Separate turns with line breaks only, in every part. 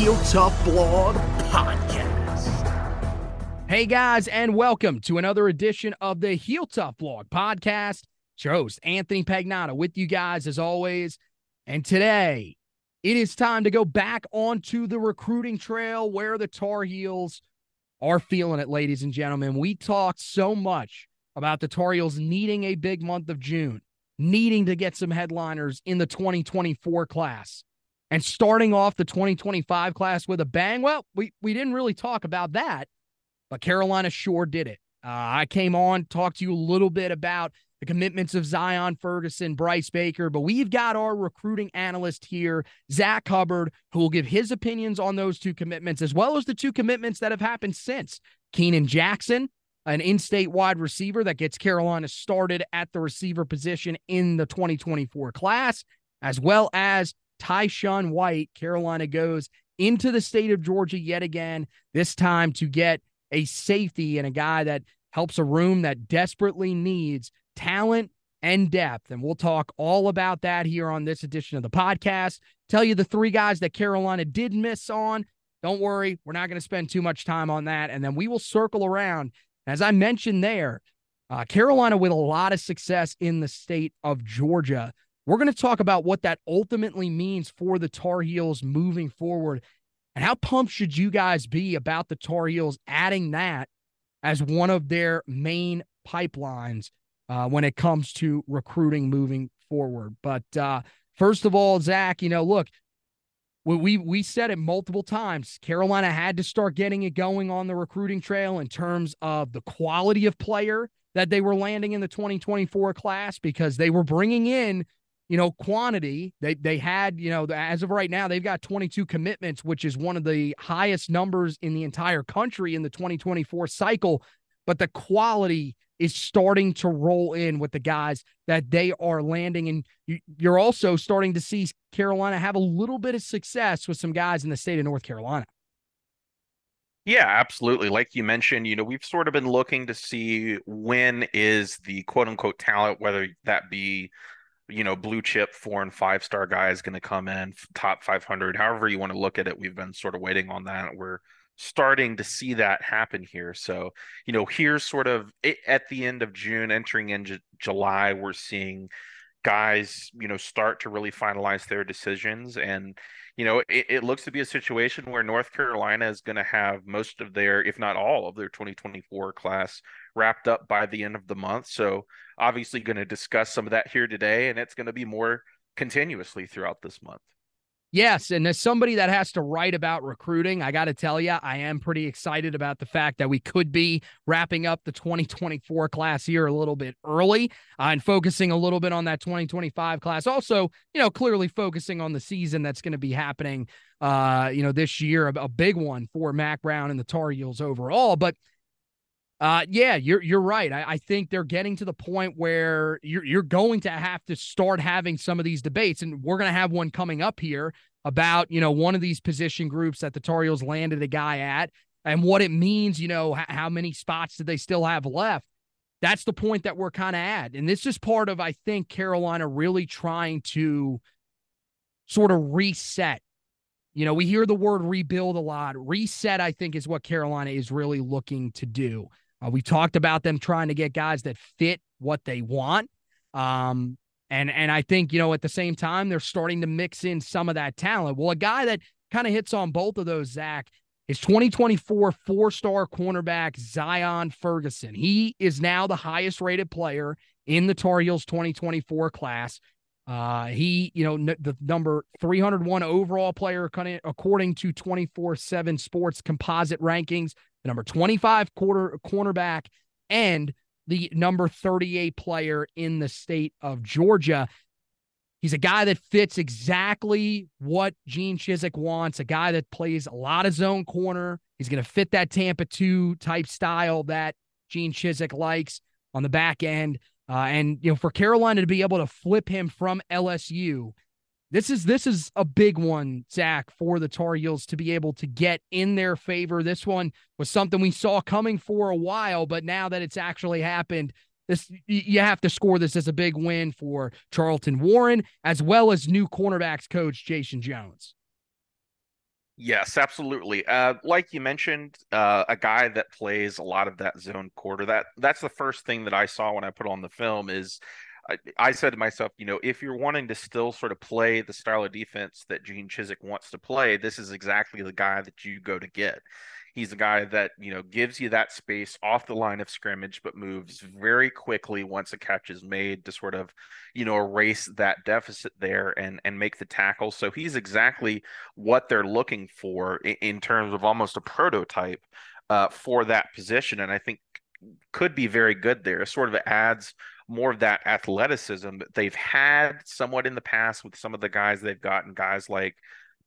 Heel Tough Blog Podcast.
Hey guys, and welcome to another edition of the Heel Tough Blog Podcast. Your host, Anthony Pagnotta, with you guys as always. And today, it is time to go back onto the recruiting trail where the Tar Heels are feeling it, ladies and gentlemen. We talked so much about the Tar Heels needing a big month of June, needing to get some headliners in the 2024 class, and starting off the 2025 class with a bang. Well, we, we didn't really talk about that, but Carolina sure did it. Uh, I came on, talked to you a little bit about the commitments of Zion Ferguson, Bryce Baker, but we've got our recruiting analyst here, Zack Hubbard, who will give his opinions on those two commitments, as well as the two commitments that have happened since. Keenan Jackson, an in state wide receiver that gets Carolina started at the receiver position in the 2024 class, as well as Tyshun White. Carolina goes into the state of Georgia yet again, this time to get a safety and a guy that helps a room that desperately needs talent and depth. And we'll talk all about that here on this edition of the podcast. Tell you the three guys that Carolina did miss on. Don't worry, we're not going to spend too much time on that. And then we will circle around. As I mentioned there, uh, Carolina with a lot of success in the state of Georgia. We're going to talk about what that ultimately means for the Tar Heels moving forward. And how pumped should you guys be about the Tar Heels adding that as one of their main pipelines uh, when it comes to recruiting moving forward. But uh, first of all, Zach, you know, look, we, we we said it multiple times. Carolina had to start getting it going on the recruiting trail in terms of the quality of player that they were landing in the 2024 class because they were bringing in, you know, quantity. They they had, you know, as of right now, they've got 22 commitments, which is one of the highest numbers in the entire country in the 2024 cycle. But the quality is starting to roll in with the guys that they are landing. And you're also starting to see Carolina have a little bit of success with some guys in the state of North Carolina.
Yeah, absolutely. Like you mentioned, you know, we've sort of been looking to see when is the quote unquote talent, whether that be, you know, blue chip four and five star guys going to come in, top 500, however you want to look at it. We've been sort of waiting on that. We're starting to see that happen here. So, you know, here's sort of at the end of June, entering into July, we're seeing guys, you know, start to really finalize their decisions. And, you know, it, it looks to be a situation where North Carolina is going to have most of their, if not all of their 2024 class wrapped up by the end of the month. So obviously going to discuss some of that here today, and it's going to be more continuously throughout this month.
Yes, and as somebody that has to write about recruiting, I got to tell you, I am pretty excited about the fact that we could be wrapping up the 2024 class year a little bit early uh, and focusing a little bit on that 2025 class. Also, you know, clearly focusing on the season that's going to be happening, uh, you know, this year, a, a big one for Mack Brown and the Tar Heels overall. But uh, yeah, you're you're right. I, I, think they're getting to the point where you're you're going to have to start having some of these debates, and we're going to have one coming up here about you know one of these position groups that the Tar Heels landed a guy at, and what it means. You know h- how many spots do they still have left? That's the point that we're kind of at, and this is part of I think Carolina really trying to sort of reset you know, we hear the word rebuild a lot. Reset, I think, is what Carolina is really looking to do. Uh, we talked about them trying to get guys that fit what they want. Um, and and I think, you know, at the same time, they're starting to mix in some of that talent. Well, a guy that kind of hits on both of those, Zach, is 2024 four star cornerback Zion Ferguson. He is now the highest rated player in the Tar Heels 2024 class. Uh, he, you know, n- the number 301 overall player according to 24 7 sports composite rankings the number 25 quarter cornerback, and the number 38 player in the state of Georgia. He's a guy that fits exactly what Gene Chizik wants, a guy that plays a lot of zone corner. He's going to fit that Tampa 2 type style that Gene Chizik likes on the back end. Uh, and, you know, for Carolina to be able to flip him from LSU this is this is a big one, Zach, for the Tar Heels to be able to get in their favor. This one was something we saw coming for a while, but now that it's actually happened, this you have to score this as a big win for Charlton Warren as well as new cornerbacks coach Jason Jones.
Yes, absolutely. Uh, like you mentioned, uh, a guy that plays a lot of that zone quarter. That that's the first thing that I saw when I put on the film is I, I said to myself, you know, if you're wanting to still sort of play the style of defense that Gene Chizik wants to play, this is exactly the guy that you go to get. He's a guy that, you know, gives you that space off the line of scrimmage, but moves very quickly once a catch is made to sort of, you know, erase that deficit there and and make the tackle. So he's exactly what they're looking for in, in terms of almost a prototype uh, for that position. And I think could be very good there. Sort of adds more of that athleticism that they've had somewhat in the past with some of the guys they've gotten, guys like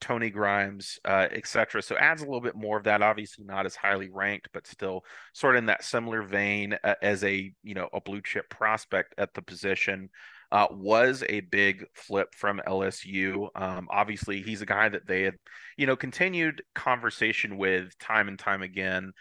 Tony Grimes, uh, etc. So adds a little bit more of that. Obviously, not as highly ranked, but still sort of in that similar vein uh, as a you know a blue chip prospect at the position. Uh, was a big flip from LSU. Um, obviously, he's a guy that they had, you know, continued conversation with time and time again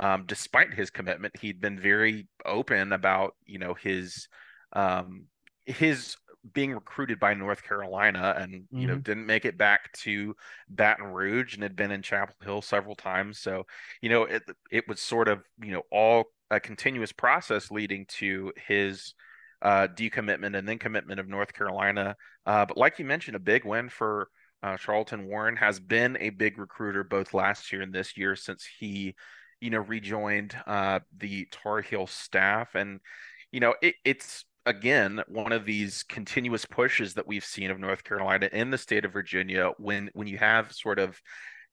um, despite his commitment, he'd been very open about you know his um, his being recruited by North Carolina and mm-hmm. you know mm-hmm. didn't make it back to Baton Rouge and had been in Chapel Hill several times. So you know it it was sort of you know all a continuous process leading to his uh, decommitment and then commitment of North Carolina. Uh, but like you mentioned, a big win for uh, Charlton Warren has been a big recruiter both last year and this year since he you know, rejoined uh, the Tar Heel staff. And, you know, it, it's again one of these continuous pushes that we've seen of North Carolina in the state of Virginia when when you have sort of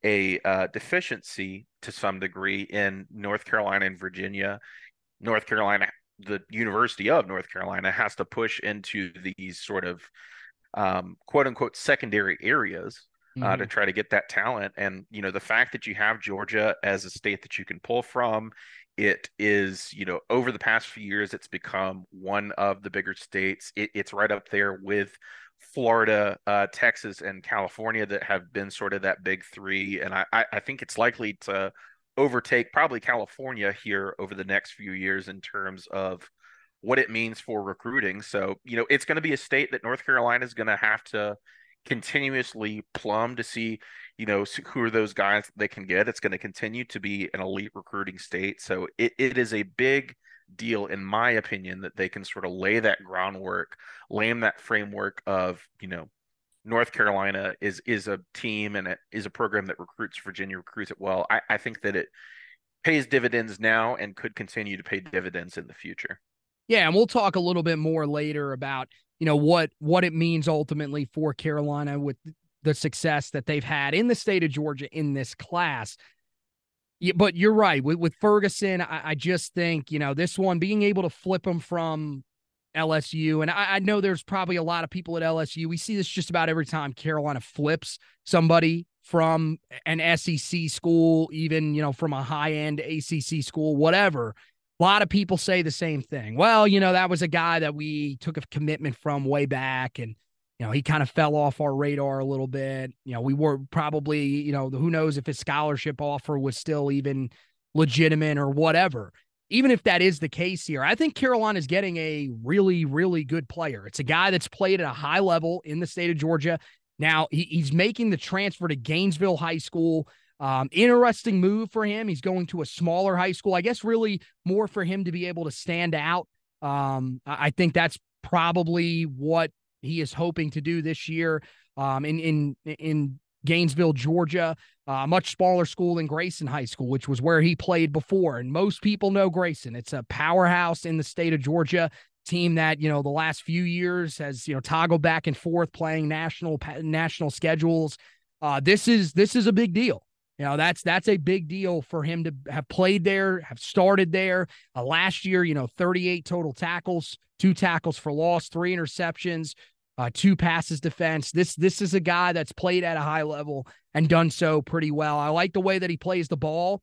a uh, deficiency to some degree in North Carolina and Virginia. North Carolina, the University of North Carolina, has to push into these sort of um, quote unquote secondary areas mm-hmm. uh, to mm-hmm. try to get that talent. And you know, the fact that you have Georgia as a state that you can pull from, it is you know over the past few years, it's become one of the bigger states. It, it's right up there with Florida, uh, Texas, and California that have been sort of that big three. And I, I think it's likely to overtake probably California here over the next few years in terms of what it means for recruiting. So, you know, it's going to be a state that North Carolina is going to have to continuously plumb to see, you know, who are those guys they can get. It's going to continue to be an elite recruiting state. So it, it is a big deal, in my opinion, that they can sort of lay that groundwork, lay that framework of, you know, North Carolina is is a team and it is a program that recruits Virginia recruits it well. I, I think that it pays dividends now and could continue to pay dividends in the future.
Yeah, and we'll talk a little bit more later about you know what what it means ultimately for Carolina with the success that they've had in the state of Georgia in this class. Yeah, but you're right with with Ferguson. I, I just think you know this one being able to flip him from LSU, and I, I know there's probably a lot of people at LSU. We see this just about every time Carolina flips somebody from an SEC school, even you know from a high end ACC school, whatever a lot of people say the same thing. Well, you know, that was a guy that we took a commitment from way back and you know, he kind of fell off our radar a little bit. You know, we were probably, you know, who knows if his scholarship offer was still even legitimate or whatever. Even if that is the case here, I think Carolina is getting a really, really good player. It's a guy that's played at a high level in the state of Georgia. Now he, he's making the transfer to Gainesville High School. Um, interesting move for him. He's going to a smaller high school. I guess really more for him to be able to stand out. Um, I think that's probably what he is hoping to do this year. Um, in in in Gainesville, Georgia, a uh, much smaller school than Grayson High School, which was where he played before. And most people know Grayson. It's a powerhouse in the state of Georgia. Team that you know the last few years has you know toggled back and forth playing national national schedules. Uh, this is this is a big deal. You know, that's that's a big deal for him to have played there, have started there. Uh, last year, you know, 38 total tackles, two tackles for loss, three interceptions, uh, two passes defense. This this is a guy that's played at a high level and done so pretty well. I like the way that he plays the ball.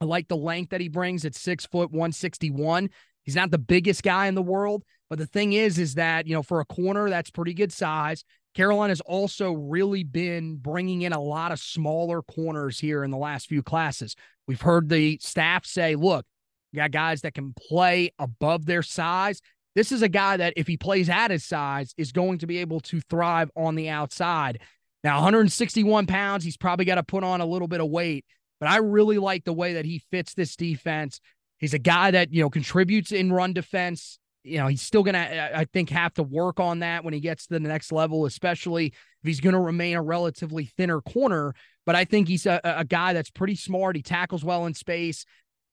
I like the length that he brings at six foot 161. He's not the biggest guy in the world, but the thing is, is that, you know, for a corner, that's pretty good size. Carolina's also really been bringing in a lot of smaller corners here in the last few classes. We've heard the staff say, look, you got guys that can play above their size. This is a guy that, if he plays at his size, is going to be able to thrive on the outside. Now, 161 pounds, he's probably got to put on a little bit of weight, but I really like the way that he fits this defense. He's a guy that, you know, contributes in run defense you know, he's still going to, I think, have to work on that when he gets to the next level, especially if he's going to remain a relatively thinner corner. But I think he's a, a guy that's pretty smart. He tackles well in space.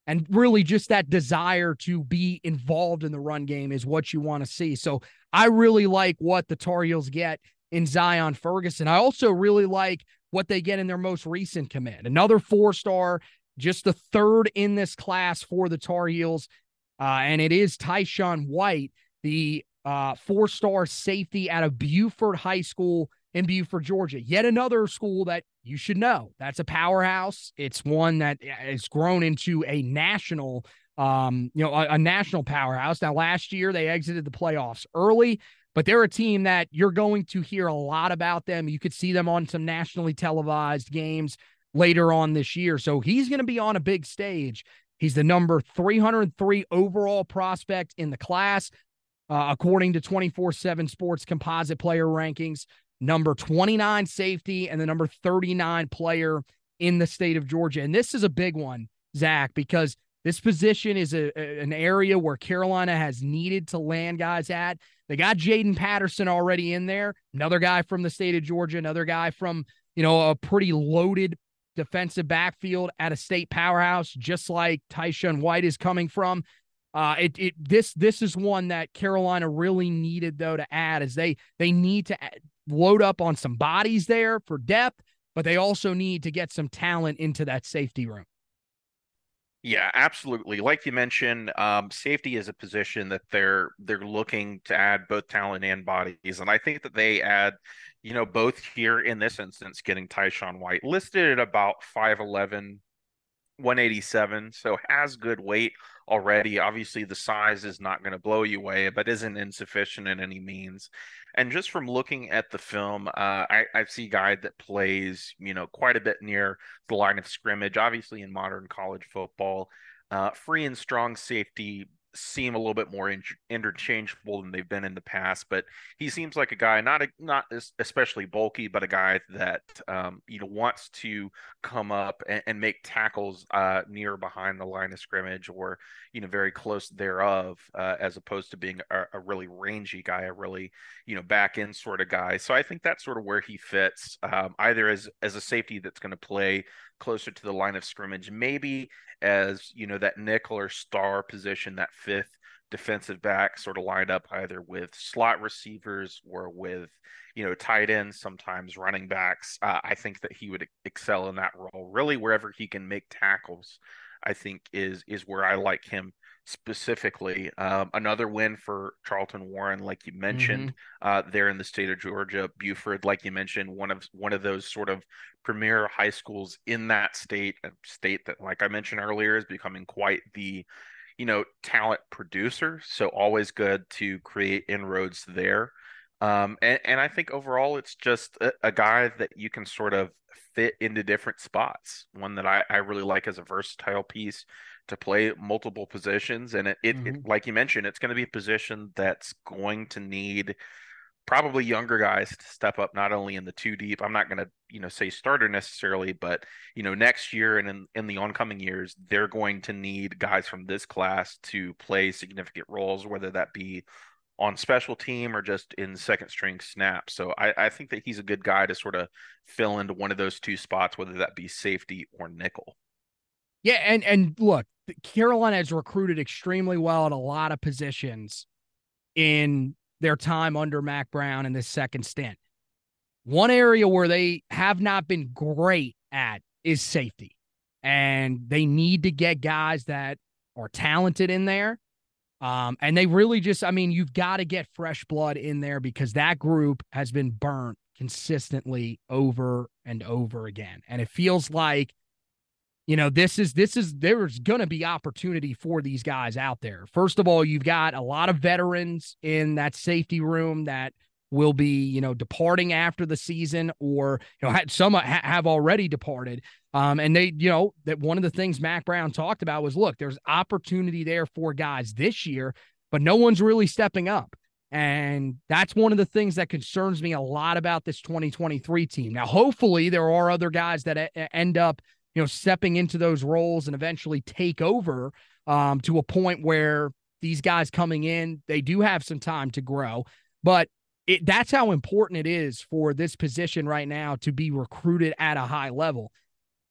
And really, just that desire to be involved in the run game is what you want to see. So I really like what the Tar Heels get in Zion Ferguson. I also really like what they get in their most recent command. Another four star, just the third in this class for the Tar Heels uh, and it is Tyshun White, the uh, four star safety out of Buford High School in Buford, Georgia. Yet another school that you should know. That's a powerhouse. It's one that has grown into a national, um, you know, a, a national powerhouse. Now, last year they exited the playoffs early, but they're a team that you're going to hear a lot about them. You could see them on some nationally televised games later on this year. So he's going to be on a big stage. He's the number 303 overall prospect in the class, uh, according to 24 7 Sports composite player rankings, number 29 safety, and the number 39 player in the state of Georgia. And this is a big one, Zach, because this position is a, a, an area where Carolina has needed to land guys at. They got Jaden Patterson already in there, another guy from the state of Georgia, another guy from, you know, a pretty loaded defensive backfield at a state powerhouse, just like Tyshun White is coming from. Uh, it, it this this is one that Carolina really needed though to add, as they they need to load up on some bodies there for depth, but they also need to get some talent into that safety room.
Yeah, absolutely. Like you mentioned, um, safety is a position that they're they're looking to add both talent and bodies, and I think that they add, you know, both here in this instance, getting Tyshun White listed at about 5'11", 187, so has good weight already. Obviously, the size is not going to blow you away, but isn't insufficient in any means. And just from looking at the film, uh, I, I see a guy that plays, you know, quite a bit near the line of scrimmage. Obviously, in modern college football, uh, free and strong safety seem a little bit more in- interchangeable than they've been in the past. But he seems like a guy not a, not especially bulky, but a guy that um, you know wants to come up and, and make tackles uh, near behind the line of scrimmage or you know very close thereof, uh, as opposed to being a, a, really rangy guy, a really you know back end sort of guy. So I think that's sort of where he fits, um, either as as a safety that's going to play closer to the line of scrimmage, maybe as you know that nickel or star position, that fifth defensive back sort of lined up either with slot receivers or with you know tight ends, sometimes running backs. Uh, I think that he would excel in that role. Really, wherever he can make tackles, I think is is where I like him specifically. Um, another win for Charlton Warren, like you mentioned, mm-hmm. uh, there in the state of Georgia. Buford, like you mentioned, one of one of those sort of premier high schools in that state, a state that, like I mentioned earlier, is becoming quite the you know talent producer. So always good to create inroads there. Um, and, and I think overall, it's just a, a guy that you can sort of fit into different spots. One that I, I really like as a versatile piece to play multiple positions. And it, it, mm-hmm. it like you mentioned, it's going to be a position that's going to need probably younger guys to step up not only in the two deep i'm not going to you know say starter necessarily but you know next year and in, in the oncoming years they're going to need guys from this class to play significant roles whether that be on special team or just in second string snaps. So I, I think that he's a good guy to sort of fill into one of those two spots, whether that be safety or nickel.
Yeah, and and look, Carolina has recruited extremely well at a lot of positions in their time under Mack Brown in this second stint. One area where they have not been great at is safety. And they need to get guys that are talented in there um, and they really just, I mean, you've got to get fresh blood in there because that group has been burnt consistently over and over again. And it feels like, you know, this is, this is, there's going to be opportunity for these guys out there. First of all, you've got a lot of veterans in that safety room that will be, you know, departing after the season or, you know, some have already departed. Um, and they, you know, that one of the things Mack Brown talked about was look, there's opportunity there for guys this year, but no one's really stepping up. And that's one of the things that concerns me a lot about this 2023 team. Now, hopefully, there are other guys that end up, you know, stepping into those roles and eventually take over um, to a point where these guys coming in, they do have some time to grow. But it, that's how important it is for this position right now to be recruited at a high level.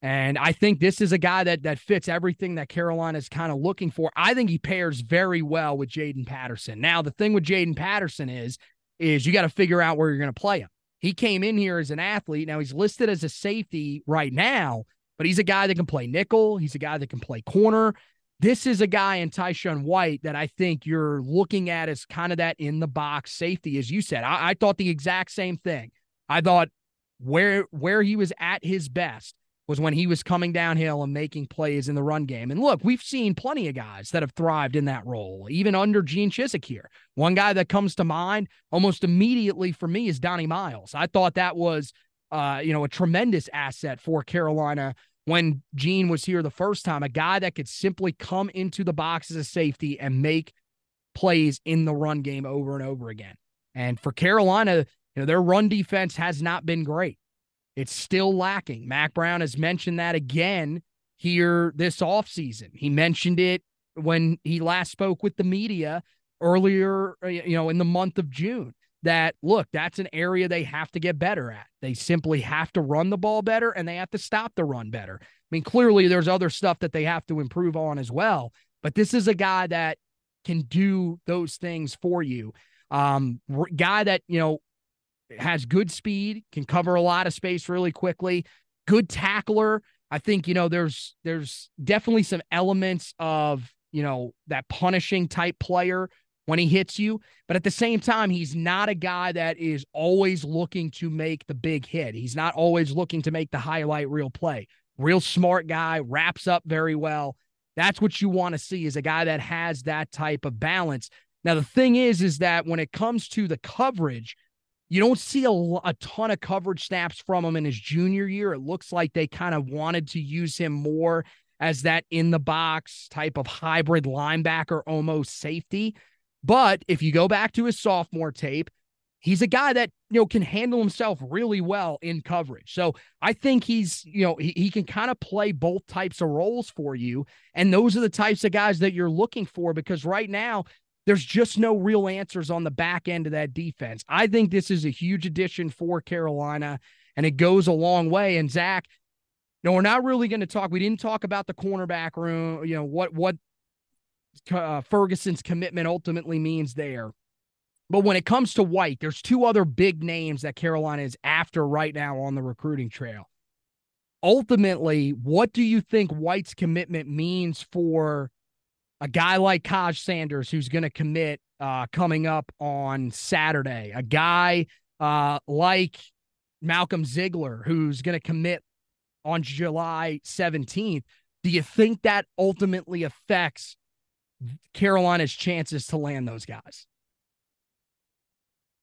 And I think this is a guy that that fits everything that Carolina is kind of looking for. I think he pairs very well with Jaden Patterson. Now, the thing with Jaden Patterson is, is you got to figure out where you're going to play him. He came in here as an athlete. Now he's listed as a safety right now, but he's a guy that can play nickel. He's a guy that can play corner. This is a guy in Tyshun White that I think you're looking at as kind of that in the box safety, as you said. I, I thought the exact same thing. I thought where where he was at his best was when he was coming downhill and making plays in the run game. And look, we've seen plenty of guys that have thrived in that role, even under Gene Chizik here. One guy that comes to mind almost immediately for me is Donnie Miles. I thought that was, uh, you know, a tremendous asset for Carolina when Gene was here the first time, a guy that could simply come into the box as a safety and make plays in the run game over and over again. And for Carolina, you know, their run defense has not been great. It's still lacking. Mack Brown has mentioned that again here this offseason. He mentioned it when he last spoke with the media earlier, uh, you know, in the month of June. That look, that's an area they have to get better at. They simply have to run the ball better and they have to stop the run better. I mean, clearly there's other stuff that they have to improve on as well, but this is a guy that can do those things for you. Um, guy that, you know, has good speed, can cover a lot of space really quickly, good tackler. I think, you know, there's there's definitely some elements of, you know, that punishing type player when he hits you, but at the same time, he's not a guy that is always looking to make the big hit. He's not always looking to make the highlight reel play. Real smart guy, wraps up very well. That's what you want to see is a guy that has that type of balance. Now the thing is is that when it comes to the coverage, you don't see a, a ton of coverage snaps from him in his junior year. It looks like they kind of wanted to use him more as that in the box type of hybrid linebacker, almost safety. But if you go back to his sophomore tape, he's a guy that you know can handle himself really well in coverage. So I think he's you know he, he can kind of play both types of roles for you, and those are the types of guys that you're looking for because right now there's just no real answers on the back end of that defense. I think this is a huge addition for Carolina, and it goes a long way. And Zach, No, we're not really going to talk. We didn't talk about the cornerback room. You know what what uh, Ferguson's commitment ultimately means there. But when it comes to White, there's two other big names that Carolina is after right now on the recruiting trail. Ultimately, what do you think White's commitment means for a guy like Kaj Sanders, who's going to commit uh, coming up on Saturday? A guy uh, like Malcolm Ziegler, who's going to commit on July 17th. Do you think that ultimately affects Carolina's chances to land those guys?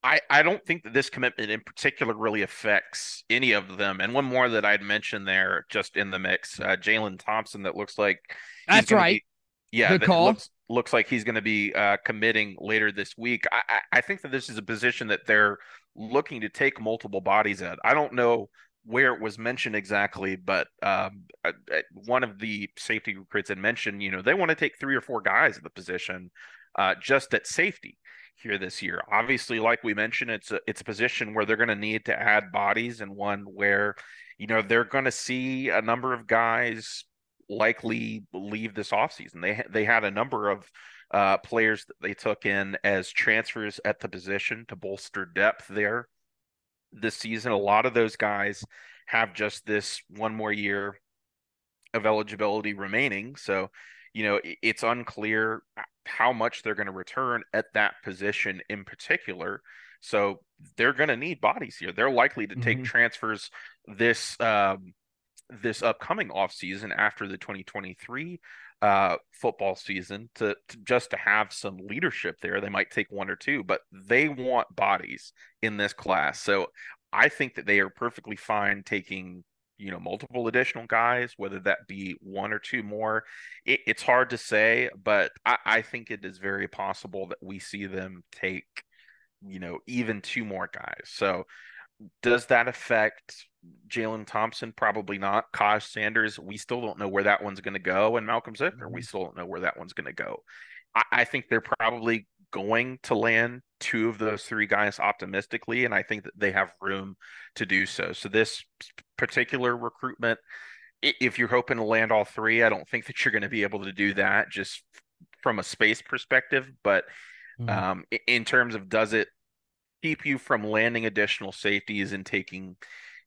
I, I don't think that this commitment in particular really affects any of them. And one more that I'd mention there, just in the mix, uh, Jalen Thompson, that looks like
that's right.
Be, yeah, Good call. Looks, looks like he's going to be uh, committing later this week. I, I think that this is a position that they're looking to take multiple bodies at. I don't know where it was mentioned exactly, but um, uh, uh, one of the safety recruits had mentioned, you know, they want to take three or four guys at the position uh, just at safety here this year. Obviously, like we mentioned, it's a it's a position where they're going to need to add bodies, and one where you know they're going to see a number of guys likely leave this offseason. They they had a number of uh, players that they took in as transfers at the position to bolster depth there this season. A lot of those guys have just this one more year of eligibility remaining. So, you know, it's unclear how much they're going to return at that position in particular. So they're going to need bodies here. They're likely to take mm-hmm. transfers this um, this upcoming offseason after the 2023 uh, football season to, to, just to have some leadership there. They might take one or two, but they want bodies in this class. So I think that they are perfectly fine taking you know multiple additional guys, whether that be one or two more. It, it's hard to say, but I, I think it is very possible that we see them take you know even two more guys. So does that affect Jalen Thompson? Probably not. Kaj Sanders, we still don't know where that one's going to go. And Malcolm we mm-hmm. still don't know where that one's going to go. I, I, think they're probably going to land two of those three guys optimistically, and I think that they have room to do so. So this particular recruitment, if you're hoping to land all three, I don't think that you're going to be able to do that just from a space perspective. But mm-hmm. um, in terms of does it keep you from landing additional safeties and taking,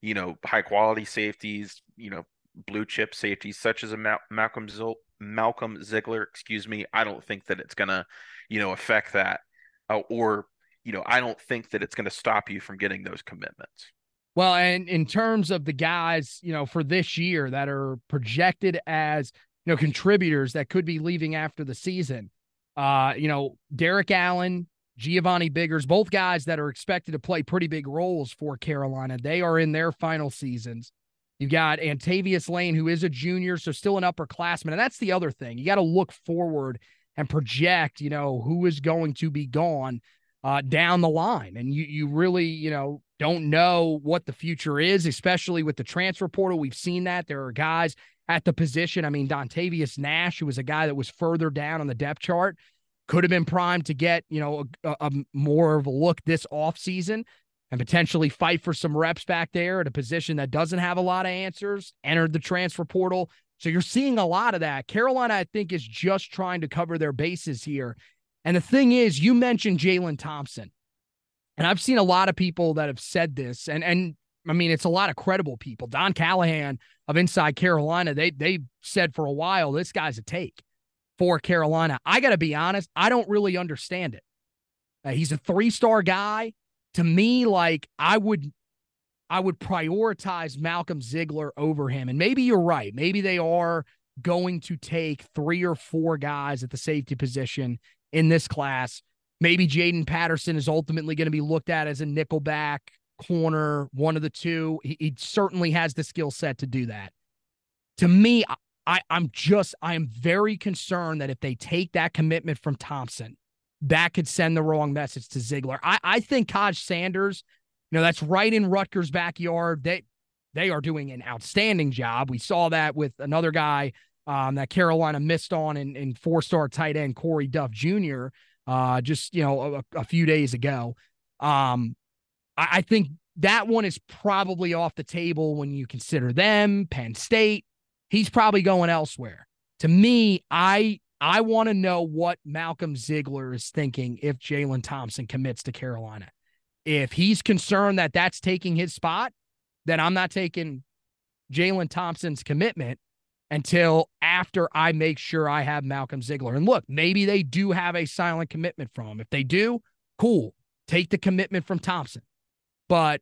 you know, high quality safeties, you know, blue chip safeties such as a Mal- Malcolm Zil- Malcolm Ziegler, excuse me. I don't think that it's gonna, you know, affect that, uh, or you know, I don't think that it's to stop you from getting those commitments.
Well, and in terms of the guys, you know, for this year that are projected as you know contributors that could be leaving after the season, uh, you know, Derrik Allen, Giovanni Biggers, both guys that are expected to play pretty big roles for Carolina. They are in their final seasons. You've got Antavius Lane, who is a junior, so still an upperclassman. And that's the other thing. You got to look forward and project, you know, who is going to be gone uh, down the line. And you you really, you know, don't know what the future is, especially with the transfer portal. We've seen that. There are guys at the position. I mean, Dontavius Nash, who was a guy that was further down on the depth chart could have been primed to get, you know, a, a more of a look this offseason and potentially fight for some reps back there at a position that doesn't have a lot of answers, entered the transfer portal. So you're seeing a lot of that. Carolina, I think, is just trying to cover their bases here. And the thing is, you mentioned Jalen Thompson. And I've seen a lot of people that have said this, and and I mean it's a lot of credible people. Don Callahan of Inside Carolina, they they said for a while this guy's a take for Carolina. I got to be honest, I don't really understand it. Uh, he's a three star guy. To me, like I would, I would prioritize Malcolm Ziegler over him. And maybe you're right. Maybe they are going to take three or four guys at the safety position in this class. Maybe Jaden Patterson is ultimately going to be looked at as a nickelback corner, one of the two. He, he certainly has the skill set to do that. To me, I, I'm just, I am very concerned that if they take that commitment from Thompson, that could send the wrong message to Ziegler. I, I think Kaj Sanders, you know, that's right in Rutgers' backyard. They they are doing an outstanding job. We saw that with another guy um, that Carolina missed on in, in four-star tight end Corey Duff Jr. Uh, just you know a, a few days ago. Um, I, I think that one is probably off the table when you consider them, Penn State. He's probably going elsewhere. To me, I I want to know what Malcolm Ziegler is thinking if Jalen Thompson commits to Carolina. If he's concerned that that's taking his spot, then I'm not taking Jalen Thompson's commitment until after I make sure I have Malcolm Ziegler. And look, maybe they do have a silent commitment from him. If they do, cool. Take the commitment from Thompson. But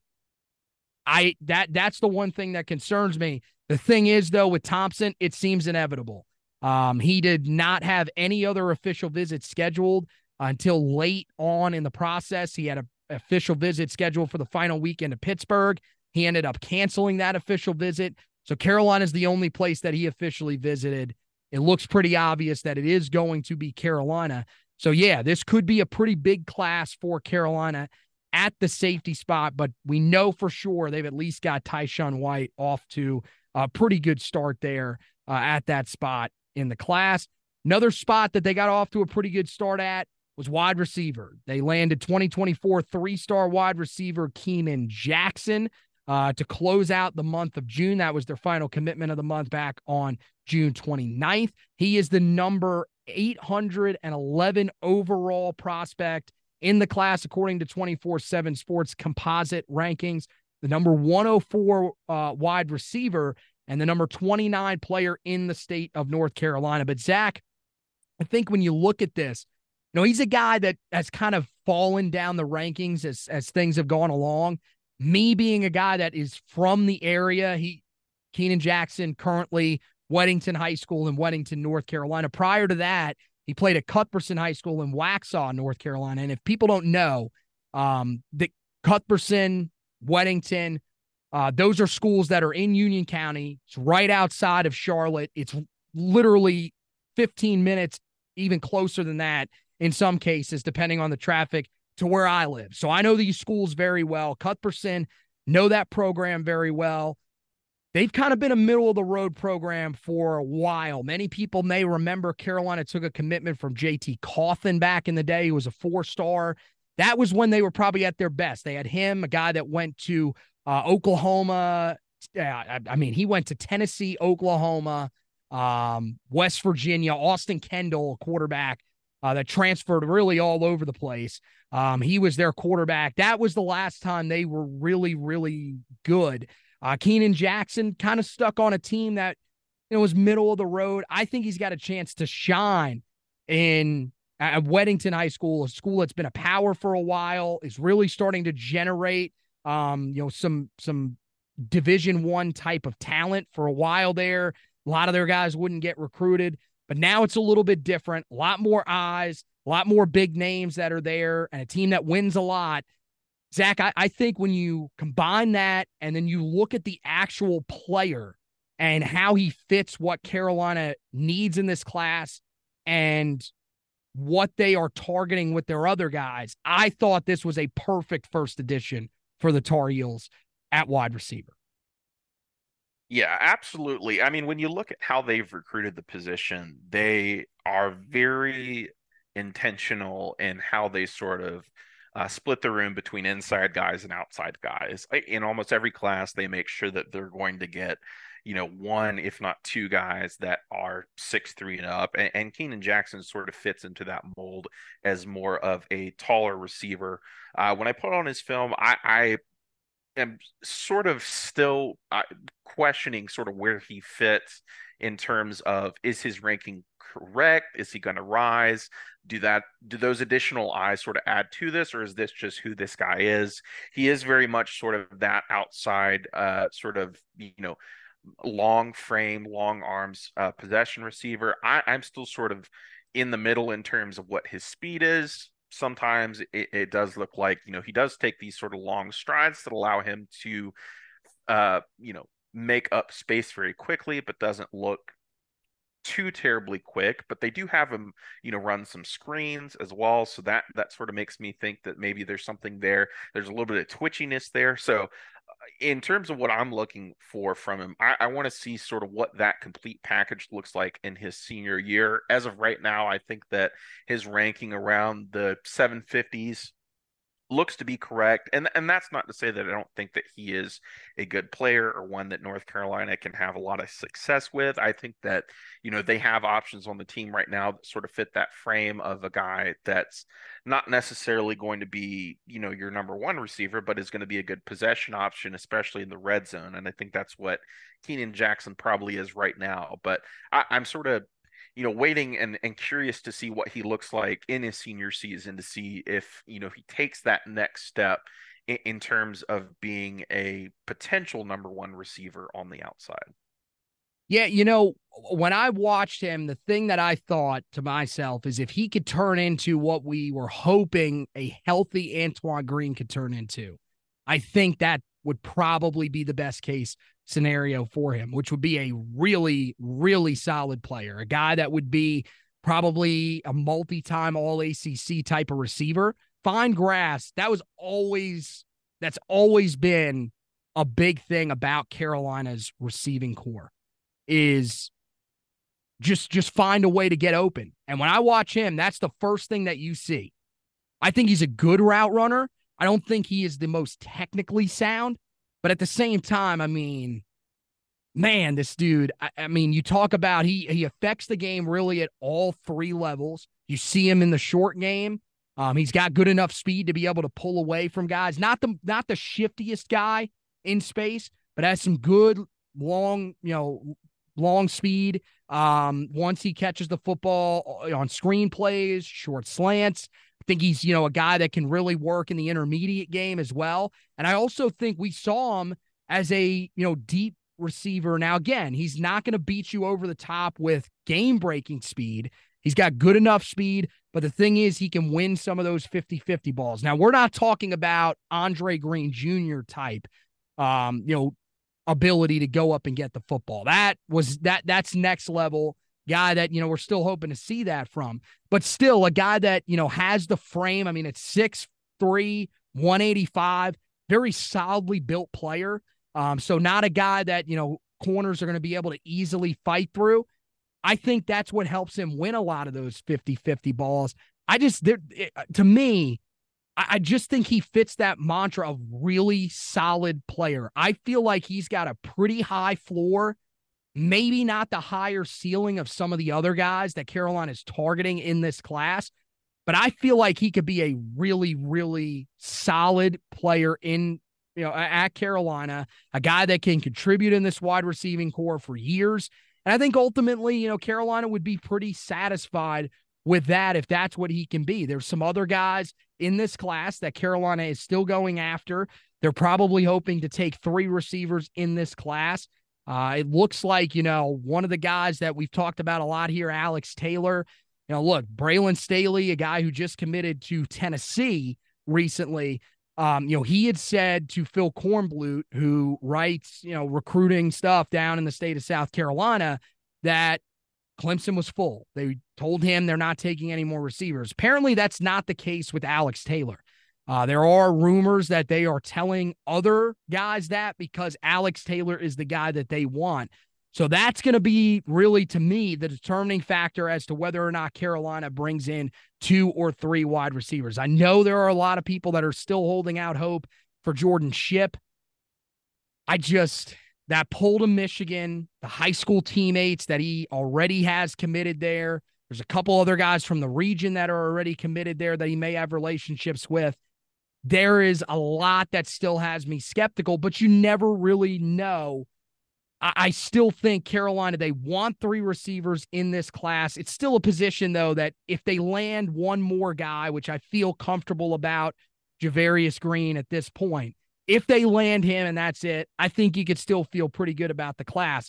I that that's the one thing that concerns me. The thing is though with Thompson, it seems inevitable. Um, he did not have any other official visits scheduled until late on in the process. He had an official visit scheduled for the final weekend to Pittsburgh. He ended up canceling that official visit. So Carolina is the only place that he officially visited. It looks pretty obvious that it is going to be Carolina. So yeah, this could be a pretty big class for Carolina at the safety spot, but we know for sure they've at least got Tyshun White off to a pretty good start there uh, at that spot in the class. Another spot that they got off to a pretty good start at was wide receiver. They landed 2024 three star wide receiver Keenan Jackson uh, to close out the month of June. That was their final commitment of the month back on June 29th. He is the number 811 overall prospect in the class, according to 24 7 Sports composite rankings. The number 104 uh, wide receiver and the number 29 player in the state of North Carolina. But Zach, I think when you look at this, you know, he's a guy that has kind of fallen down the rankings as as things have gone along. Me being a guy that is from the area, he Keenan Jackson currently Weddington High School in Weddington, North Carolina. Prior to that, he played at Cuthbertson High School in Waxhaw, North Carolina. And if people don't know, um, the Cuthbertson, Weddington, uh, those are schools that are in Union County. It's right outside of Charlotte. It's literally 15 minutes, even closer than that in some cases, depending on the traffic to where I live. So I know these schools very well. Cuthbertson know that program very well. They've kind of been a middle of the road program for a while. Many people may remember Carolina took a commitment from JT Cawthon back in the day. He was a four star. That was when they were probably at their best. They had him, a guy that went to uh, Oklahoma. I, I, mean, he went to Tennessee, Oklahoma, um, West Virginia, Austin Kendall, quarterback uh, that transferred really all over the place. Um, he was their quarterback. That was the last time they were really, really good. Uh, Keenan Jackson kind of stuck on a team that you know was middle of the road. I think he's got a chance to shine in at Weddington High School, a school that's been a power for a while, is really starting to generate um, you know, some some division one type of talent for a while there. A lot of their guys wouldn't get recruited, but now it's a little bit different. A lot more eyes, a lot more big names that are there, and a team that wins a lot. Zach, I, I think when you combine that and then you look at the actual player and how he fits what Carolina needs in this class and what they are targeting with their other guys, I thought this was a perfect first edition for the Tar Heels at wide receiver.
Yeah, absolutely. I mean, when you look at how they've recruited the position, they are very intentional in how they sort of uh, split the room between inside guys and outside guys. In almost every class, they make sure that they're going to get, you know, one, if not two guys that are six three and up. And, and Keenan Jackson sort of fits into that mold as more of a taller receiver. Uh, when I put on his film, I, I am sort of still uh, questioning sort of where he fits in terms of is his ranking correct? Is he going to rise? Do that? Do those additional eyes sort of add to this, or is this just who this guy is? He is very much sort of that outside, uh, sort of you know, long frame, long arms uh, possession receiver. I, I'm still sort of in the middle in terms of what his speed is. Sometimes it, it, does look like you know he does take these sort of long strides that allow him to uh you know make up space very quickly but doesn't look too terribly quick. But they do have him you know run some screens as well. So that that sort of makes me think that maybe there's something there. There's a little bit of twitchiness there. So in terms of what I'm looking for from him, I, I want to see sort of what that complete package looks like in his senior year. As of right now, I think that his ranking around the 750s looks to be correct. And and that's not to say that I don't think that he is a good player or one that North Carolina can have a lot of success with. I think that, you know, they have options on the team right now that sort of fit that frame of a guy that's not necessarily going to be, you know, your number one receiver, but is going to be a good possession option, especially in the red zone. And I think that's what Keenan Jackson probably is right now. But I, I'm sort of you know, waiting and, and curious to see what he looks like in his senior season to see if, you know, he takes that next step in, in terms of being a potential number one receiver on the outside.
Yeah, you know, when I watched him, the thing that I thought to myself is if he could turn into what we were hoping a healthy Antoine Green could turn into, I think that would probably be the best case scenario for him, which would be a really, really solid player, a guy that would be probably a multi time all ACC type of receiver. Fine grass, that was always, that's always been a big thing about Carolina's receiving corps is just just find a way to get open. And when I watch him, that's the first thing that you see. I think he's a good route runner. I don't think he is the most technically sound, but at the same time, I mean, man, this dude, I, I, mean, you talk about he he affects the game really at all three levels. You see him in the short game. Um, he's got good enough speed to be able to pull away from guys. Not the not the shiftiest guy in space, but has some good long, you know, long speed. Um, once he catches the football uh, on screen plays, short slants, think he's, you know, a guy that can really work in the intermediate game as well. And I also think we saw him as a, you know, deep receiver. Now, again, he's not going to beat you over the top with game breaking speed. He's got good enough speed, but the thing is, he can win some of those 50 50 balls. Now, we're not talking about Andre Greene Jr. type, um, you know, ability to go up and get the football. That was that that's next level guy that, you know, we're still hoping to see that from. But still, a guy that, you know, has the frame. I mean, it's 6'3, 185, very solidly built player. Um, so not a guy that, you know, corners are going to be able to easily fight through. I think that's what helps him win a lot of those 50 50 balls. I just, it, to me, I just think he fits that mantra of really solid player. I feel like he's got a pretty high floor maybe not the higher ceiling of some of the other guys that Carolina is targeting in this class, but I feel like he could be a really, really solid player in you know at Carolina, a guy that can contribute in this wide receiving corps for years. And I think ultimately, you know, Carolina would be pretty satisfied with that if that's what he can be. There's some other guys in this class that Carolina is still going after. They're probably hoping to take three receivers in this class. Uh, it looks like, you know, one of the guys that we've talked about a lot here, Alex Taylor. You know, look, Braylon Staley, a guy who just committed to Tennessee recently. Um, you know, he had said to Phil Kornblut, who writes, you know, recruiting stuff down in the state of South Carolina, that Clemson was full. They told him they're not taking any more receivers. Apparently, that's not the case with Alex Taylor. Uh, there are rumors that they are telling other guys that because Alex Taylor is the guy that they want. So that's going to be really, to me, the determining factor as to whether or not Carolina brings in two or three wide receivers. I know there are a lot of people that are still holding out hope for Jordan Shipp. I just, that pull to Michigan, the high school teammates that he already has committed there. There's a couple other guys from the region that are already committed there that he may have relationships with there is a lot that still has me skeptical, but you never really know. I, I still think Carolina, they want three receivers in this class. It's still a position, though, that if they land one more guy, which I feel comfortable about, Javarius Green at this point, if they land him and that's it, I think you could still feel pretty good about the class.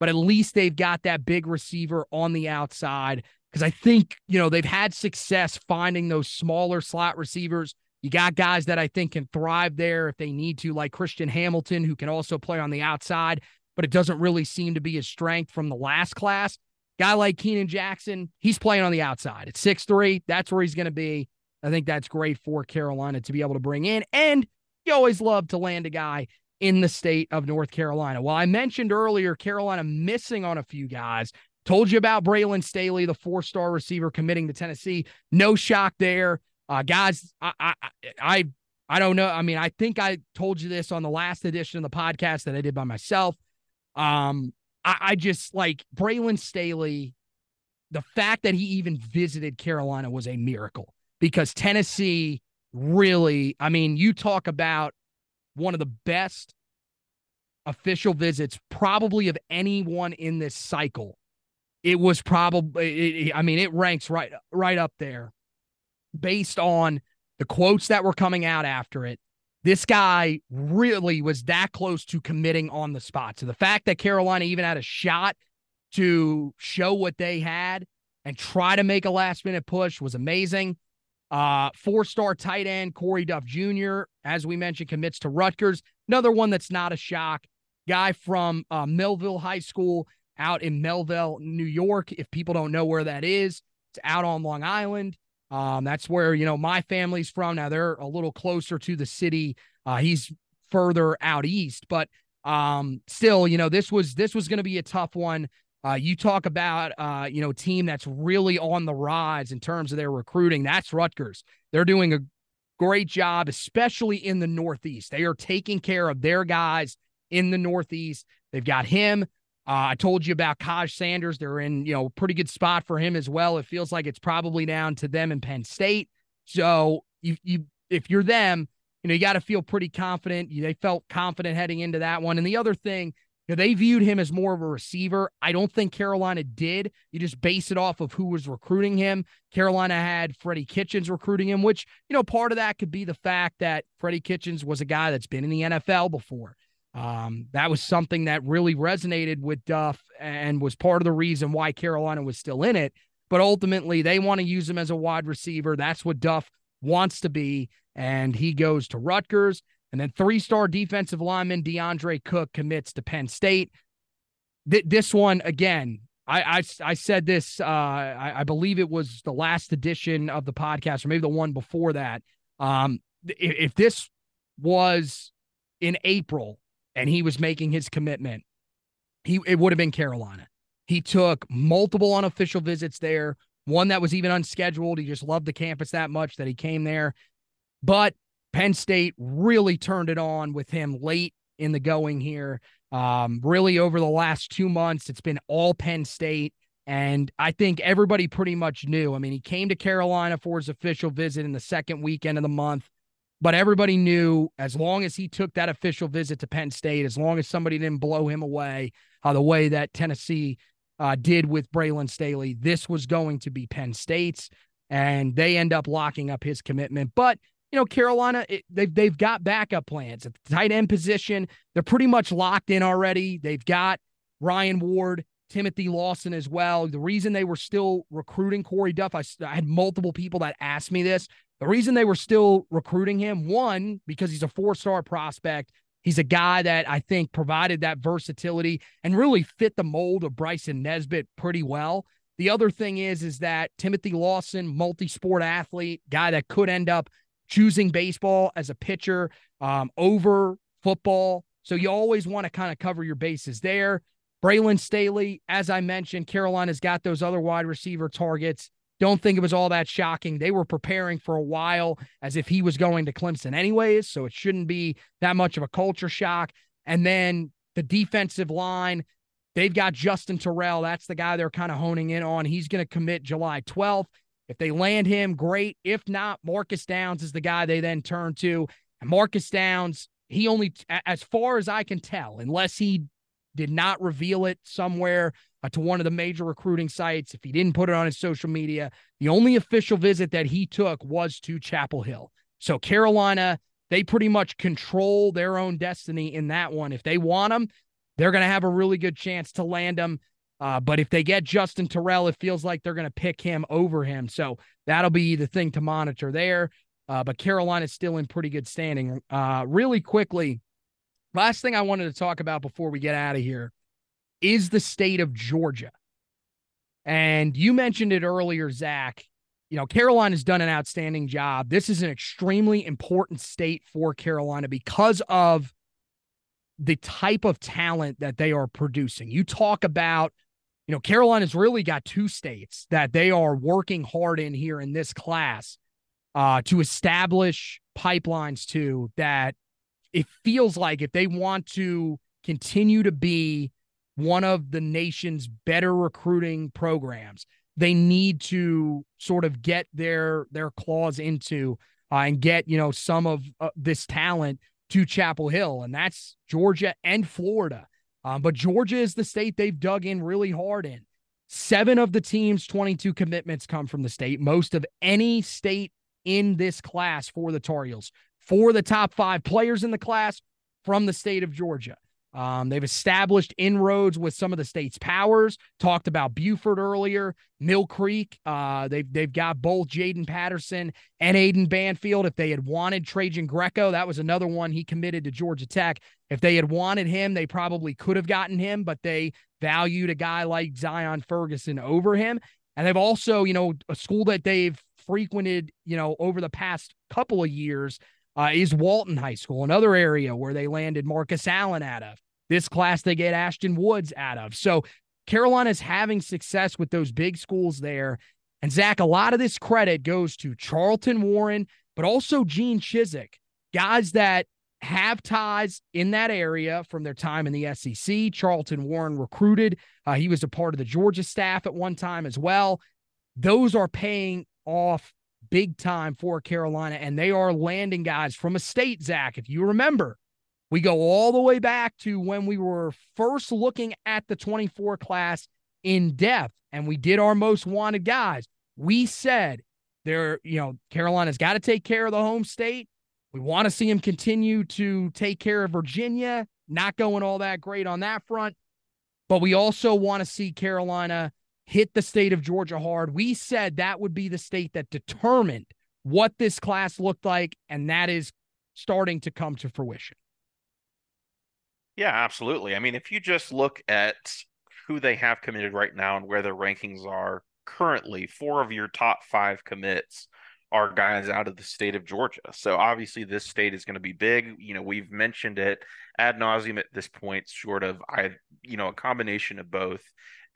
But at least they've got that big receiver on the outside because I think, you know, they've had success finding those smaller slot receivers you got guys that I think can thrive there if they need to, like Christian Hamilton, who can also play on the outside, but it doesn't really seem to be his strength from the last class. Guy like Keenan Jackson, he's playing on the outside. At six three, that's where he's going to be. I think that's great for Carolina to be able to bring in. And you always love to land a guy in the state of North Carolina. Well, I mentioned earlier Carolina missing on a few guys. Told you about Braylon Staley, the four star receiver committing to Tennessee. No shock there. Uh, guys, I, I, I I don't know. I mean, I think I told you this on the last edition of the podcast that I did by myself. Um, I, I just like Braylon Staley. The fact that he even visited Carolina was a miracle because Tennessee really, I mean, you talk about one of the best official visits, probably of anyone in this cycle. It was probably, I mean, it ranks right, right up there based on the quotes that were coming out after it. This guy really was that close to committing on the spot. So the fact that Carolina even had a shot to show what they had and try to make a last minute push was amazing. Uh, four star tight end Corey Duff Jr., as we mentioned, commits to Rutgers. Another one that's not a shock. Guy from uh, Melville High School out in Melville, New York. If people don't know where that is, it's out on Long Island. Um, that's where, you know, my family's from. Now they're a little closer to the city. Uh, he's further out east, but um, still, you know, this was this was going to be a tough one. Uh, you talk about, uh, you know, team that's really on the rise in terms of their recruiting. That's Rutgers. They're doing a great job, especially in the Northeast. They are taking care of their guys in the Northeast. They've got him. Uh, I told you about Kaj Sanders. They're in, you know, pretty good spot for him as well. It feels like it's probably down to them in Penn State. So you, you, if you're them, you know, you got to feel pretty confident. They felt confident heading into that one. And the other thing, you know, they viewed him as more of a receiver. I don't think Carolina did. You just base it off of who was recruiting him. Carolina had Freddie Kitchens recruiting him, which, you know, part of that could be the fact that Freddie Kitchens was a guy that's been in the NFL before. Um, that was something that really resonated with Duff and was part of the reason why Carolina was still in it. But ultimately, they want to use him as a wide receiver. That's what Duff wants to be. And he goes to Rutgers. And then three star defensive lineman DeAndre Cook commits to Penn State. Th- this one, again, I, I, I said this, uh, I, I, believe it was the last edition of the podcast, or maybe the one before that. Um, if, if this was in April and he was making his commitment, he it would have been Carolina. He took multiple unofficial visits there, one that was even unscheduled. He just loved the campus that much that he came there. But Penn State really turned it on with him late in the going here. Um, really, over the last two months, it's been all Penn State. And I think everybody pretty much knew. I mean, he came to Carolina for his official visit in the second weekend of the month. But everybody knew as long as he took that official visit to Penn State, as long as somebody didn't blow him away uh, the way that Tennessee uh, did with Braylon Staley, this was going to be Penn State's. And they end up locking up his commitment. But, you know, Carolina, it, they've, they've got backup plans at the tight end position. They're pretty much locked in already. They've got Ryan Ward, Timothy Lawson as well. The reason they were still recruiting Corey Duff, I, I had multiple people that asked me this. The reason they were still recruiting him, one, because he's a four star prospect. He's a guy that I think provided that versatility and really fit the mold of Bryson Nesbit pretty well. The other thing is, is that Timothy Lawson, multi-sport athlete, guy that could end up choosing baseball as a pitcher um, over football. So you always want to kind of cover your bases there. Braylon Staley, as I mentioned, Carolina's got those other wide receiver targets. Don't think it was all that shocking. They were preparing for a while as if he was going to Clemson anyways, so it shouldn't be that much of a culture shock. And then the defensive line, they've got Justin Terrell. That's the guy they're kind of honing in on. He's going to commit July 12th. If they land him, great. If not, Marcus Downs is the guy they then turn to. And Marcus Downs, he only, as far as I can tell, unless he did not reveal it somewhere uh, to one of the major recruiting sites, if he didn't put it on his social media, the only official visit that he took was to Chapel Hill. So Carolina, they pretty much control their own destiny in that one. If they want him, they're going to have a really good chance to land him. Uh, but if they get Justin Terrell, it feels like they're going to pick him over him. So that'll be the thing to monitor there. Uh, but Carolina's still in pretty good standing. Uh, really quickly, Last thing I wanted to talk about before we get out of here is the state of Georgia. And you mentioned it earlier, Zack. You know, Carolina has done an outstanding job. This is an extremely important state for Carolina because of the type of talent that they are producing. You talk about, you know, Carolina's really got two states that they are working hard in here in this class uh, to establish pipelines to that it feels like if they want to continue to be one of the nation's better recruiting programs, they need to sort of get their their claws into uh, and get you know some of uh, this talent to Chapel Hill, and that's Georgia and Florida. Um, but Georgia is the state they've dug in really hard in. Seven of the team's 22 commitments come from the state, most of any state in this class for the Tar Heels. For the top five players in the class from the state of Georgia. Um, they've established inroads with some of the state's powers. Talked about Buford earlier, Mill Creek. Uh, they've they've got both Jaden Patterson and Aiden Banfield. If they had wanted Trajan Greco, that was another one he committed to Georgia Tech. If they had wanted him, they probably could have gotten him, but they valued a guy like Zion Ferguson over him. And they've also, you know, a school that they've frequented, you know, over the past couple of years uh, is Walton High School, another area where they landed Marcus Allen out of. This class they get Ashton Woods out of. So Carolina's having success with those big schools there. And Zack, a lot of this credit goes to Charlton Warren, but also Gene Chizik, guys that have ties in that area from their time in the SEC. Charlton Warren recruited. Uh, he was a part of the Georgia staff at one time as well. Those are paying off big time for Carolina, and they are landing guys from a state, Zack. If you remember, we go all the way back to when we were first looking at the 24 class in depth and we did our most wanted guys. We said there, you know, Carolina's got to take care of the home state. We want to see him continue to take care of Virginia, not going all that great on that front. But we also want to see Carolina hit the state of Georgia hard. We said that would be the state that determined what this class looked like, and that is starting to come to fruition.
Yeah, absolutely. I mean, if you just look at who they have committed right now and where their rankings are currently, four of your top five commits are guys out of the state of Georgia. So obviously, this state is going to be big. You know, we've mentioned it ad nauseum at this point, sort of, I, you know, a combination of both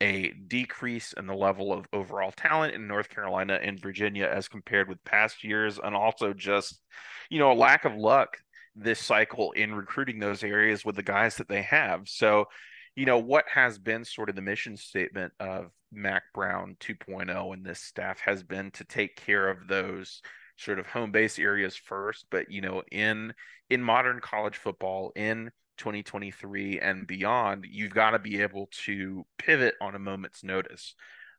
a decrease in the level of overall talent in North Carolina and Virginia as compared with past years, and also just, you know, a lack of luck this cycle in recruiting those areas with the guys that they have. So, you know, what has been sort of the mission statement of Mack Brown 2.0 and this staff has been to take care of those sort of home base areas first, but you know, in in modern college football in 2023 and beyond, you've got to be able to pivot on a moment's notice.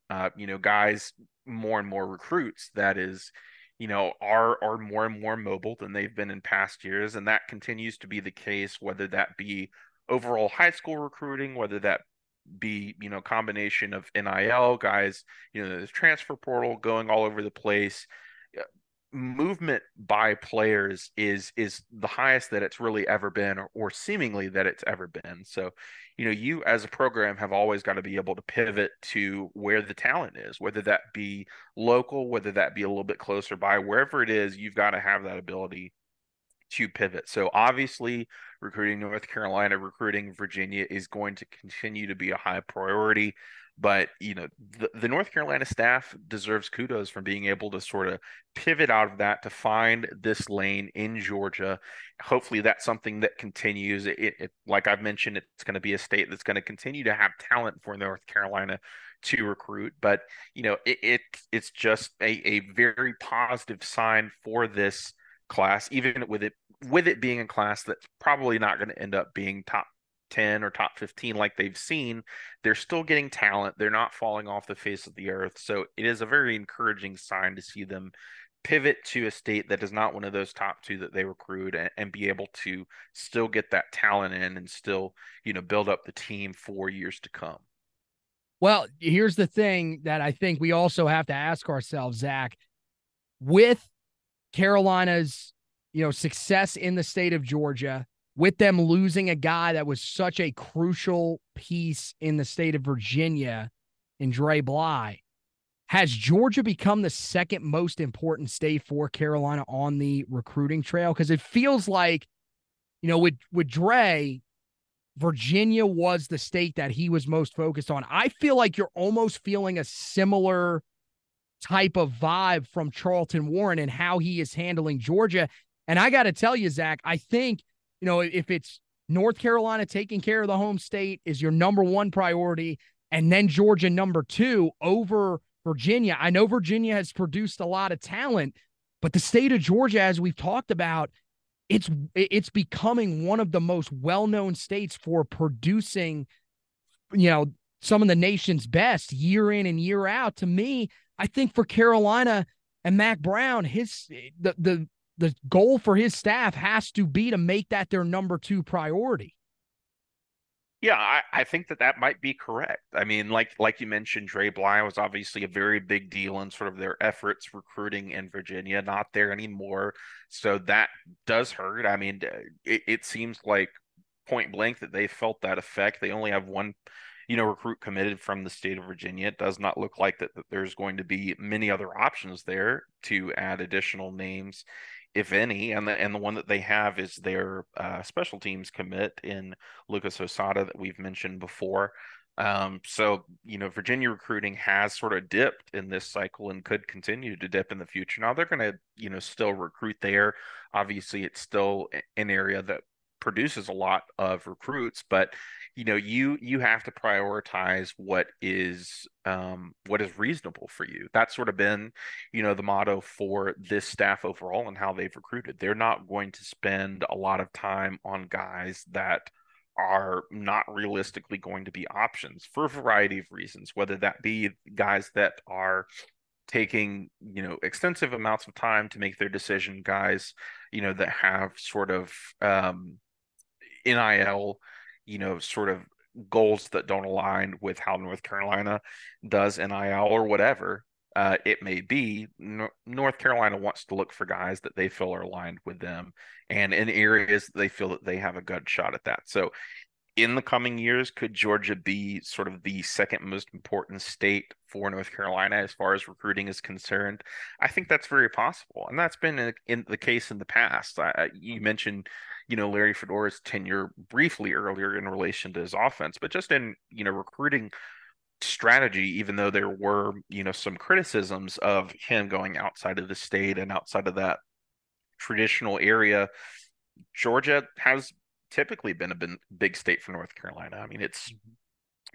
Uh, you know, guys, more and more recruits that is you know are are more and more mobile than they've been in past years and that continues to be the case whether that be overall high school recruiting whether that be you know combination of NIL guys you know the transfer portal going all over the place movement by players is is the highest that it's really ever been or, or, seemingly that it's ever been. So you know you as a program have always got to be able to pivot to where the talent is whether that be local whether that be a little bit closer by wherever it is you've got to have that ability to pivot. So obviously recruiting north carolina recruiting virginia is going to continue to be a high priority but you know, the, the North Carolina staff deserves kudos from being able to sort of pivot out of that to find this lane in Georgia. Hopefully, that's something that continues. It, it like I've mentioned, it's going to be a state that's going to continue to have talent for North Carolina to recruit. But you know, it, it it's just a, a very positive sign for this class, even with it with it being a class that's probably not going to end up being top 10 or top 15 like they've seen, they're still getting talent. They're not falling off the face of the earth. So it is a very encouraging sign to see them pivot to a state that is not one of those top two that they recruit and, and be able to still get that talent in and still, you know, build up the team for years to come.
Well, here's the thing that I think we also have to ask ourselves, Zack, with Carolina's, you know, success in the state of Georgia, with them losing a guy that was such a crucial piece in the state of Virginia in Dre Bly. Has Georgia become the second most important state for Carolina on the recruiting trail? Because it feels like, you know, with with Dre, Virginia was the state that he was most focused on. I feel like you're almost feeling a similar type of vibe from Charlton Warren and how he is handling Georgia And I got to tell you, Zack, I think, you know, if it's North Carolina taking care of the home state is your number one priority, and then Georgia number two over Virginia. I know Virginia has produced a lot of talent, but the state of Georgia, as we've talked about, it's it's becoming one of the most well-known states for producing, you know, some of the nation's best year in and year out. To me, I think for Carolina and Mack Brown, his the the the goal for his staff has to be to make that their number two priority.
Yeah, I, I think that that might be correct. I mean, like like you mentioned, Dre Bly was obviously a very big deal in sort of their efforts recruiting in Virginia. Not there anymore, so that does hurt. I mean, it, it seems like point blank that they felt that effect. They only have one, you know, recruit committed from the state of Virginia. It does not look like that, that there's going to be many other options there to add additional names if any, and the and the one that they have is their uh, special teams commit in Lucas Osada that we've mentioned before. Um, so you know, Virginia recruiting has sort of dipped in this cycle and could continue to dip in the future. Now they're going to you know still recruit there. Obviously, it's still an area that produces a lot of recruits, but you know you you have to prioritize what is um, what is reasonable for you. That's sort of been you know the motto for this staff overall and how they've recruited. They're not going to spend a lot of time on guys that are not realistically going to be options for a variety of reasons whether that be guys that are taking you know extensive amounts of time to make their decision guys you know that have sort of um nil you know, sort of goals that don't align with how North Carolina does NIL or whatever uh, it may be. No- North Carolina wants to look for guys that they feel are aligned with them and in areas they feel that they have a good shot at that. So, in the coming years, could Georgia be sort of the second most important state for North Carolina as far as recruiting is concerned? I think that's very possible, and that's been in, in the case in the past. I, you mm-hmm. mentioned you know Larry Fedora's tenure briefly earlier in relation to his offense, but just in you know recruiting strategy, even though there were you know some criticisms of him going outside of the state and outside of that traditional area, Georgia has typically been a big state for North Carolina. I mean, it's mm-hmm.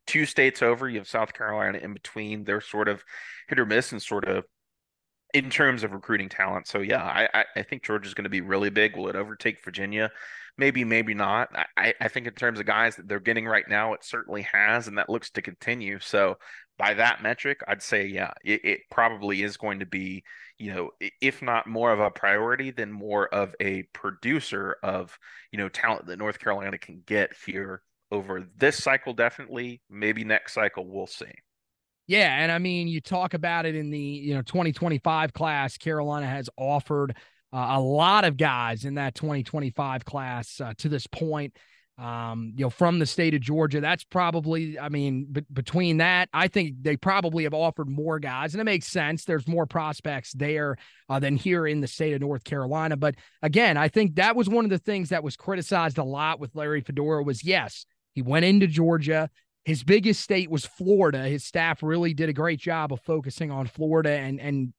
two states over. You have South Carolina in between. They're sort of hit or miss and sort of in terms of recruiting talent. So yeah, I I think Georgia's going to be really big. Will it overtake Virginia? Maybe, maybe not. I, I think in terms of guys that they're getting right now, it certainly has, and that looks to continue. So by that metric, I'd say yeah, it, it probably is going to be, you know, if not more of a priority, then more of a producer of, you know, talent that North Carolina can get here over this cycle, definitely. Maybe next cycle, we'll see.
Yeah, and I mean, you talk about it in the you know 2025 class. Carolina has offered uh, a lot of guys in that 2025 class uh, to this point. Um, you know, from the state of Georgia, that's probably, I mean, b- between that, I think they probably have offered more guys, and it makes sense. There's more prospects there uh, than here in the state of North Carolina. But again, I think that was one of the things that was criticized a lot with Larry Fedora was yes, he went into Georgia. His biggest state was Florida. His staff really did a great job of focusing on Florida and and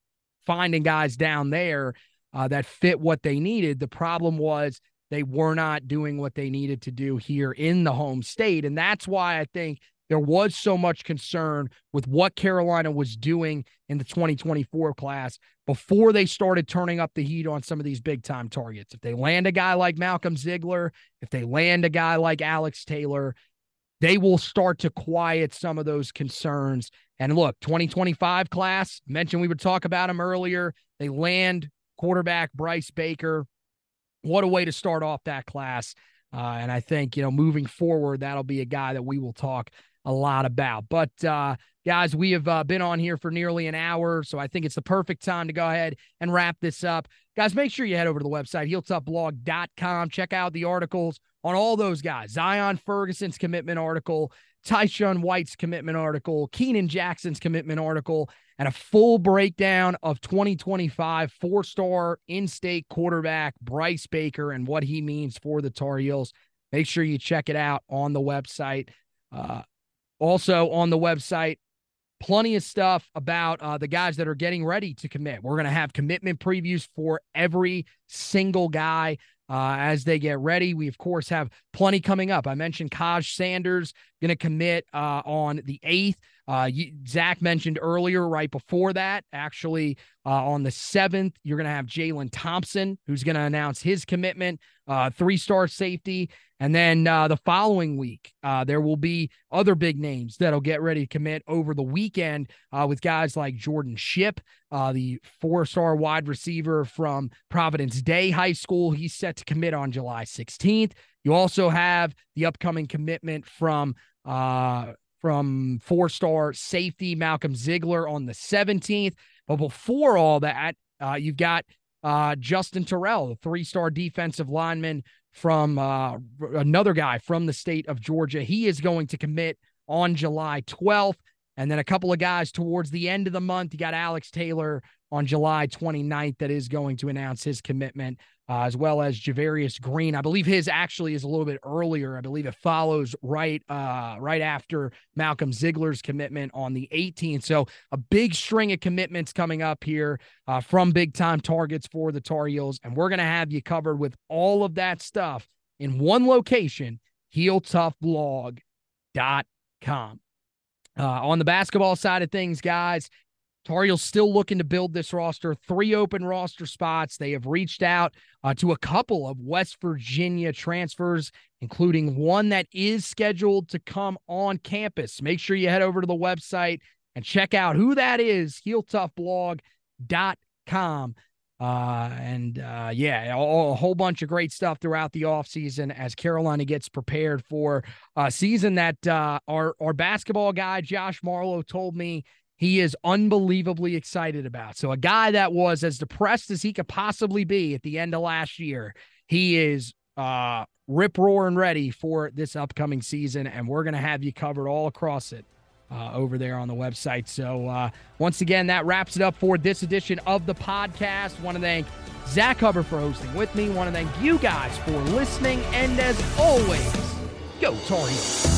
finding guys down there uh, that fit what they needed. The problem was they were not doing what they needed to do here in the home state, and that's why I think there was so much concern with what Carolina was doing in the 2024 class before they started turning up the heat on some of these big time targets. If they land a guy like Malcolm Ziegler, if they land a guy like Alex Taylor, they will start to quiet some of those concerns. And look, 2025 class, mentioned we would talk about them earlier. They land quarterback Bryce Baker. What a way to start off that class. Uh, and I think, you know, moving forward, that'll be a guy that we will talk a lot about. But uh, guys, we have uh, been on here for nearly an hour, so I think it's the perfect time to go ahead and wrap this up. Guys, make sure you head over to the website, heeltoughblog.com. Check out the articles on all those guys. Zion Ferguson's commitment article, Tyshun White's commitment article, Keenan Jackson's commitment article, and a full breakdown of 2025 four star in state quarterback Bryce Baker and what he means for the Tar Heels. Make sure you check it out on the website. Uh, also on the website, plenty of stuff about uh, the guys that are getting ready to commit. We're going to have commitment previews for every single guy uh, as they get ready. We, of course, have plenty coming up. I mentioned Kaj Sanders going to commit uh, on the 8th. Uh, Zach mentioned earlier, right before that, actually uh, on the 7th, you're going to have Jalen Thompson, who's going to announce his commitment, uh, three star safety. And then uh, the following week, uh, there will be other big names that'll get ready to commit over the weekend uh, with guys like Jordan Shipp, uh, the four star wide receiver from Providence Day High School. He's set to commit on July 16th. You also have the upcoming commitment from uh, from four star safety Malcolm Ziegler on the 17th. But before all that, uh, you've got uh, Justin Terrell, the three star defensive lineman from uh, another guy from the state of Georgia. He is going to commit on July 12th. And then a couple of guys towards the end of the month. You got Alex Taylor on July 29th that is going to announce his commitment uh, as well as Javarius Green. I believe his actually is a little bit earlier. I believe it follows right uh, right after Malcolm Ziegler's commitment on the 18th. So a big string of commitments coming up here uh, from big time targets for the Tar Heels, and we're gonna have you covered with all of that stuff in one location, HeelToughBlog.com. Uh, on the basketball side of things, guys, Tar Heels still looking to build this roster. Three open roster spots. They have reached out uh, to a couple of West Virginia transfers, including one that is scheduled to come on campus. Make sure you head over to the website and check out who that is, heeltoughblog.com. Uh, and uh, yeah, a, whole bunch of great stuff throughout the offseason as Carolina gets prepared for a season that uh, our, our basketball guy, Josh Marlowe, told me he is unbelievably excited about. So, a guy that was as depressed as he could possibly be at the end of last year, he is uh, rip roaring ready for this upcoming season, and we're going to have you covered all across it. Uh, over there on the website. So, uh, once again, that wraps it up for this edition of the podcast. Want to thank Zack Hubbard for hosting with me. Want to thank you guys for listening. And as always, go Tar Heels.